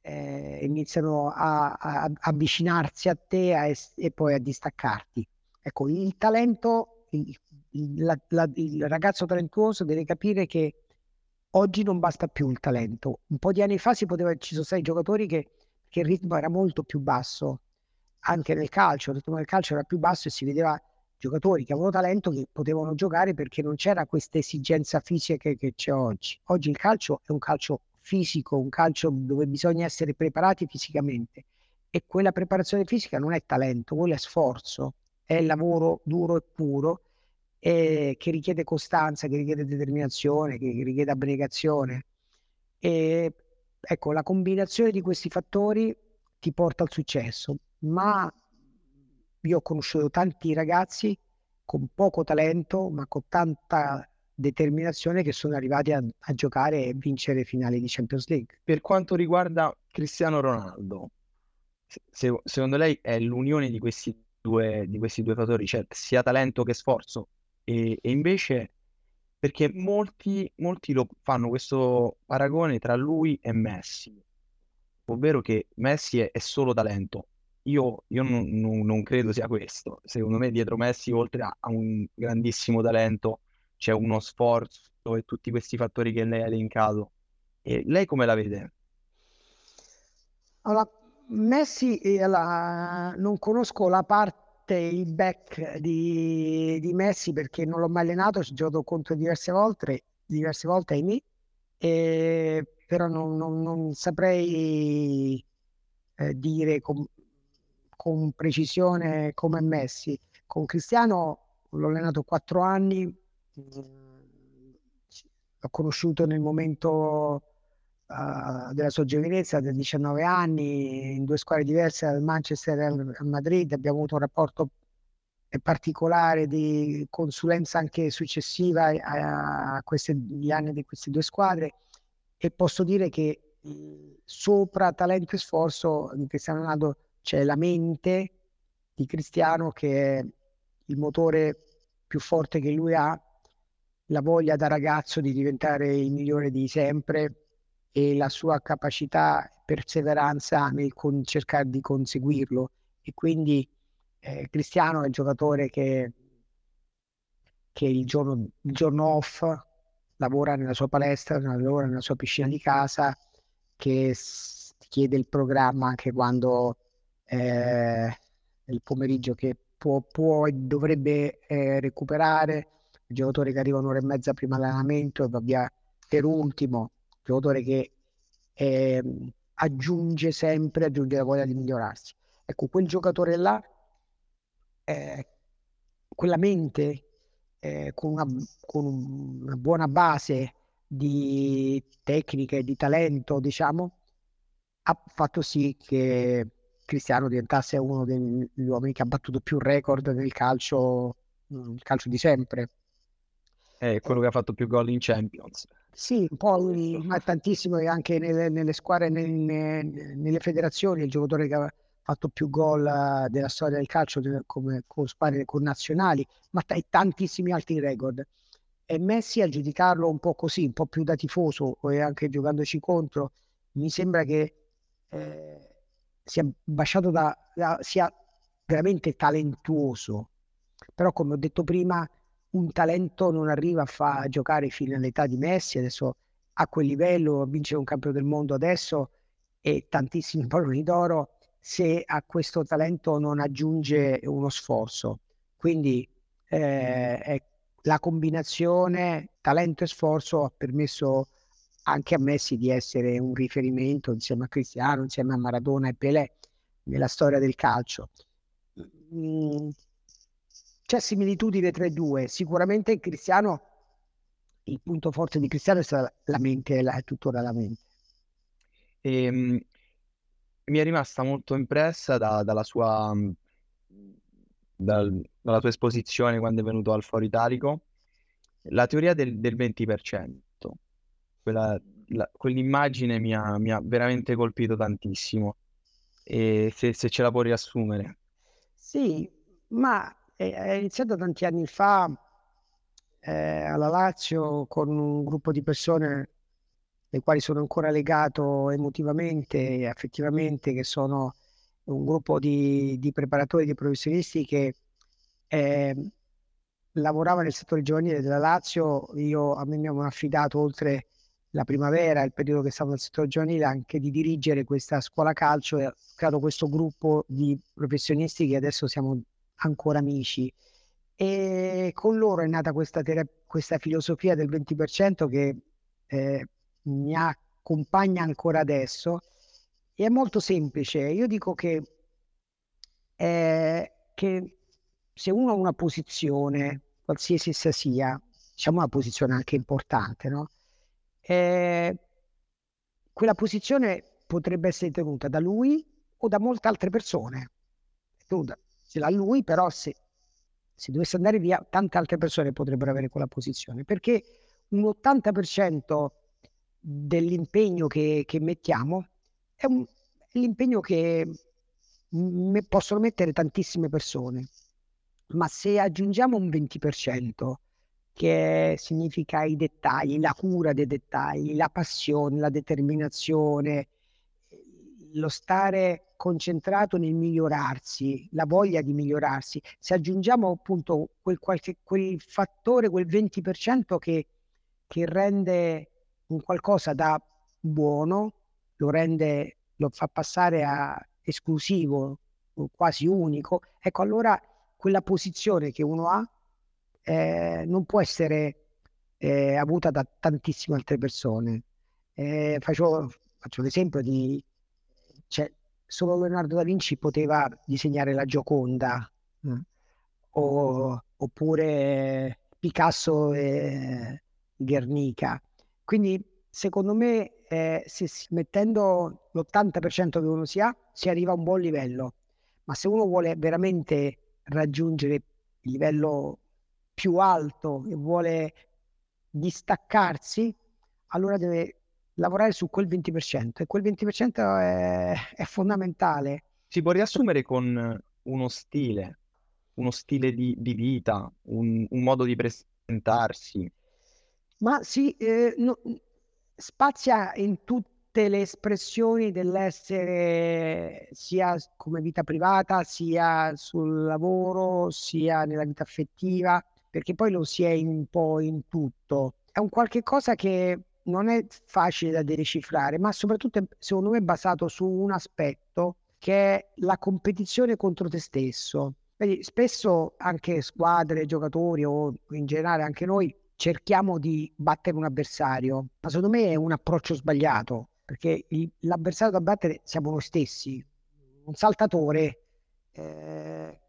eh, iniziano a, a, a, avvicinarsi a te a es- e poi a distaccarti. Ecco, il talento, il, il, la, la, il ragazzo talentuoso deve capire che Oggi non basta più il talento. Un po' di anni fa si poteva, ci sono stati giocatori che, che il ritmo era molto più basso, anche nel calcio, il calcio era più basso e si vedeva giocatori che avevano talento che potevano giocare perché non c'era questa esigenza fisica che, che c'è oggi. Oggi il calcio è un calcio fisico, un calcio dove bisogna essere preparati fisicamente e quella preparazione fisica non è talento, quello è sforzo, è lavoro duro e puro eh, che richiede costanza, che richiede determinazione, che richiede abnegazione. E ecco, la combinazione di questi fattori ti porta al successo, ma io ho conosciuto tanti ragazzi con poco talento, ma con tanta determinazione che sono arrivati a, a giocare e vincere finali di Champions League. Per quanto riguarda Cristiano Ronaldo, se, secondo lei è l'unione di questi due, di questi due fattori, cioè sia talento che sforzo? E, e invece, perché molti, molti lo fanno questo paragone tra lui e Messi. ovvero che Messi è, è solo talento. Io, io non, non, non, credo sia questo. Secondo me dietro Messi, oltre a, a un grandissimo talento, c'è uno sforzo e tutti questi fattori che lei ha elencato. E lei come la vede? Allora, Messi, eh, la, non conosco la parte, il back di, di, Messi perché non l'ho mai allenato, ci giocato contro diverse volte, diverse volte ahimè, e, però non, non, non saprei eh, dire con, con precisione come Messi. Con Cristiano l'ho allenato quattro anni, l'ho conosciuto nel momento uh, della sua giovinezza, da 19 anni, in due squadre diverse dal Manchester e al Madrid, abbiamo avuto un rapporto particolare di consulenza anche successiva a, a questi gli anni di queste due squadre e posso dire che sopra talento e sforzo di Cristiano Ronaldo c'è la mente di Cristiano che è il motore più forte che lui ha, la voglia da ragazzo di diventare il migliore di sempre e la sua capacità e perseveranza nel con- cercare di conseguirlo. E quindi eh, Cristiano è il giocatore che, che il, giorno, il giorno off lavora nella sua palestra, lavora nella sua piscina di casa, che s- chiede il programma anche quando eh, il pomeriggio che può, può e dovrebbe eh, recuperare, il giocatore che arriva un'ora e mezza prima dell'allenamento e va via per ultimo, giocatore che eh, aggiunge sempre, aggiunge la voglia di migliorarsi. Ecco, quel giocatore là, eh, quella mente eh, con, una, con, una, buona base di tecnica e di talento, diciamo, ha fatto sì che Cristiano diventasse uno degli uomini che ha battuto più record nel calcio, nel calcio di sempre. È quello che ha fatto più gol in Champions. Sì, un po' ma tantissimo anche nelle, nelle squadre, nelle, nelle, federazioni, il giocatore che ha fatto più gol eh, della storia del calcio come con squadre con nazionali, ma t- tantissimi altri record. E Messi a giudicarlo un po' così, un po' più da tifoso e anche giocandoci contro, mi sembra che eh, sia basciato da, da sia veramente talentuoso. Però come ho detto prima, un talento non arriva a far giocare fino all'età di Messi, adesso a quel livello, vincere un campione del mondo adesso e tantissimi palloni d'oro se a questo talento non aggiunge uno sforzo. Quindi eh, la combinazione talento e sforzo ha permesso anche a Messi di essere un riferimento insieme a Cristiano, insieme a Maradona e Pelé nella storia del calcio. Mm, c'è similitudine tra i due. Sicuramente Cristiano, il punto forte di Cristiano è stata la mente, è tuttora la mente. E, um, mi è rimasta molto impressa da, dalla sua dal, dalla tua esposizione quando è venuto al Foro Italico la teoria del, del 20%. Quella, la, quell'immagine mi ha, mi ha, veramente colpito tantissimo. E se, se ce la può riassumere. Sì, ma è iniziato tanti anni fa eh, alla Lazio con un gruppo di persone le quali sono ancora legato emotivamente e affettivamente, che sono un gruppo di, di preparatori, di professionisti che eh, lavorava nel settore giovanile della Lazio. Io, a me mi hanno affidato oltre la primavera, il periodo che stavo nel settore giovanile, anche di dirigere questa scuola calcio e ho creato questo gruppo di professionisti che adesso siamo ancora amici. E con loro è nata questa, terap- questa filosofia del 20% che eh, mi accompagna ancora adesso. E è molto semplice. Io dico che, eh, che se uno ha una posizione, qualsiasi essa sia, diciamo una posizione anche importante, no? Eh, quella posizione potrebbe essere tenuta da lui o da molte altre persone. Ce l'ha lui, però se, se dovesse andare via, tante altre persone potrebbero avere quella posizione, perché un 80% dell'impegno che, che mettiamo è, un, è l'impegno che me, possono mettere tantissime persone, ma se aggiungiamo un 20%, che significa i dettagli, la cura dei dettagli, la passione, la determinazione, lo stare concentrato nel migliorarsi, la voglia di migliorarsi. Se aggiungiamo appunto quel, qualche, quel fattore, quel 20% che, che rende un qualcosa da buono, lo rende, lo fa passare a esclusivo, quasi unico, ecco allora quella posizione che uno ha eh, non può essere eh, avuta da tantissime altre persone. Eh, faccio, faccio l'esempio di cioè, solo Leonardo da Vinci poteva disegnare la Gioconda mm. o, oppure Picasso e Guernica. Quindi secondo me eh, se mettendo l'80% che uno si ha si arriva a un buon livello, ma se uno vuole veramente raggiungere il livello più alto e vuole distaccarsi, allora deve lavorare su quel 20% e quel 20% è, è fondamentale. Si può riassumere con uno stile, uno stile di, di vita, un, un, modo di presentarsi. Ma sì, eh, no, spazia in tutte le espressioni dell'essere sia come vita privata, sia sul lavoro, sia nella vita affettiva, perché poi lo si è un po' in tutto. È un qualche cosa che non è facile da decifrare, ma soprattutto secondo me è basato su un aspetto che è la competizione contro te stesso. Vedi, spesso anche squadre, giocatori o in generale anche noi cerchiamo di battere un avversario, ma secondo me è un approccio sbagliato, perché il, l'avversario da battere siamo noi stessi. Un saltatore eh,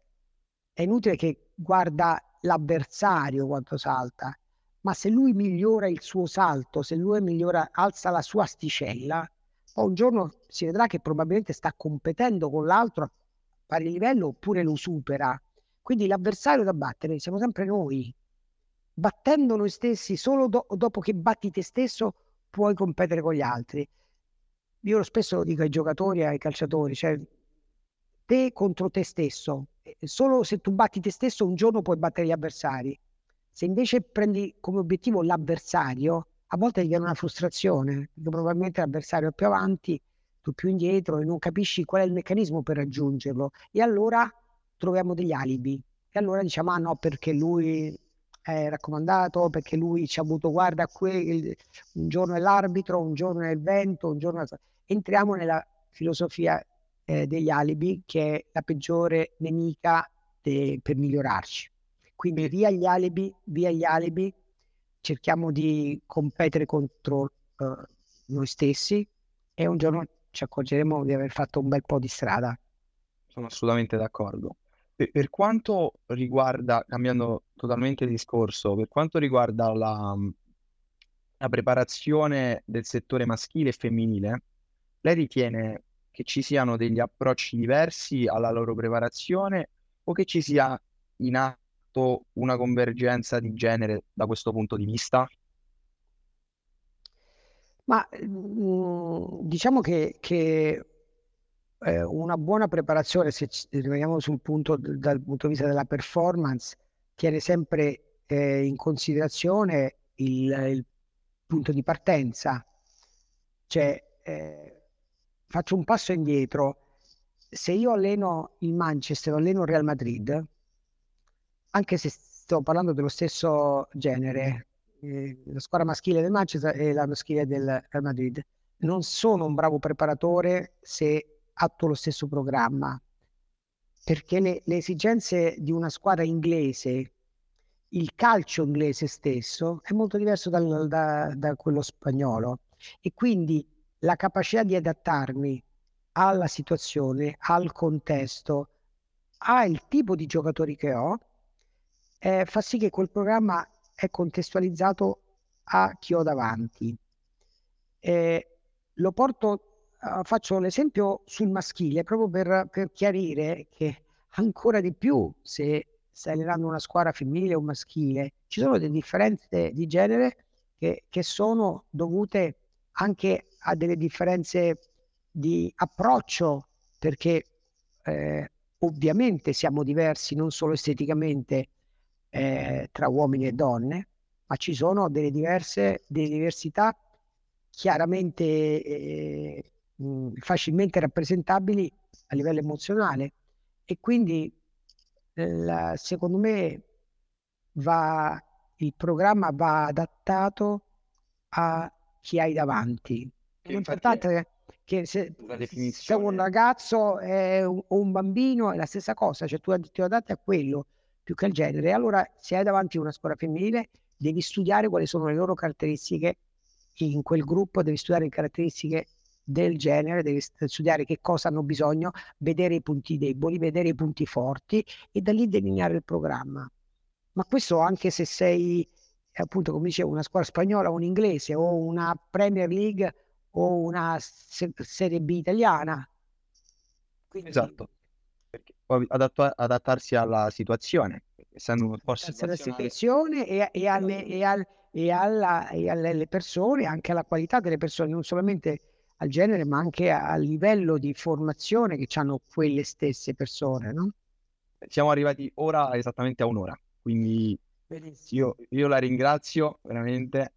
è inutile che guarda l'avversario quanto salta, ma se lui migliora il suo salto, se lui migliora, alza la sua asticella, poi un giorno si vedrà che probabilmente sta competendo con l'altro a pari livello oppure lo supera. Quindi l'avversario da battere siamo sempre noi. Battendo noi stessi, solo do- dopo che batti te stesso puoi competere con gli altri. Io spesso lo dico ai giocatori ai calciatori, cioè te contro te stesso. Solo se tu batti te stesso un giorno puoi battere gli avversari se invece prendi come obiettivo l'avversario, a volte ti viene una frustrazione, perché probabilmente l'avversario è più avanti, tu più indietro e non capisci qual è il meccanismo per raggiungerlo. E allora troviamo degli alibi. E allora diciamo, ah no, perché lui è raccomandato, perché lui ci ha avuto, guarda, qui, un giorno è l'arbitro, un giorno è il vento, un giorno. Entriamo nella filosofia eh, degli alibi, che è la peggiore nemica de... per migliorarci. Quindi via gli alibi, via gli alibi, cerchiamo di competere contro uh, noi stessi e un giorno ci accorgeremo di aver fatto un bel po' di strada. Sono assolutamente d'accordo. Per, per quanto riguarda, cambiando totalmente discorso, per quanto riguarda la, la preparazione del settore maschile e femminile, lei ritiene che ci siano degli approcci diversi alla loro preparazione o che ci sia in atto una convergenza di genere da questo punto di vista? Ma mh, diciamo che, che eh, una buona preparazione, se rimaniamo sul punto dal punto di vista della performance, tiene sempre eh, in considerazione il, il, punto di partenza. Cioè, eh, faccio un passo indietro. Se io alleno il Manchester, alleno il Real Madrid, anche se sto parlando dello stesso genere, eh, la squadra maschile del Manchester e la maschile del Real Madrid, non sono un bravo preparatore se attuo lo stesso programma, perché le, le esigenze di una squadra inglese, il calcio inglese stesso, è molto diverso dal, da, da quello spagnolo e quindi la capacità di adattarmi alla situazione, al contesto, al tipo di giocatori che ho, eh, fa sì che quel programma è contestualizzato a chi ho davanti. Eh, lo porto, uh, faccio l'esempio sul maschile proprio per, per, chiarire che ancora di più se stai allenando una squadra femminile o maschile, ci sono delle differenze di genere che, che sono dovute anche a delle differenze di approccio, perché eh, ovviamente siamo diversi non solo esteticamente, eh, tra uomini e donne, ma ci sono delle diverse, delle diversità chiaramente eh, facilmente rappresentabili a livello emozionale. E quindi la, secondo me va, il programma va adattato a chi hai davanti. L'importante è che se, se un ragazzo è un, o un bambino è la stessa cosa, cioè tu ti adatti a quello più che al genere. Allora, se hai davanti una scuola femminile, devi studiare quali sono le loro caratteristiche in quel gruppo, devi studiare le caratteristiche del genere, devi studiare che cosa hanno bisogno, vedere i punti deboli, vedere i punti forti e da lì delineare il programma. Ma questo anche se sei, appunto, come dicevo, una scuola spagnola o un inglese o una Premier League o una se- Serie B italiana. Quindi, esatto, perché poi adatto- adattarsi alla situazione, essendo un sport alla situazione e, e, alle, e, al, e, alla, e alle persone, anche alla qualità delle persone, non solamente al genere, ma anche al livello di formazione che hanno quelle stesse persone. No? Siamo arrivati ora esattamente a un'ora, quindi io, io la ringrazio veramente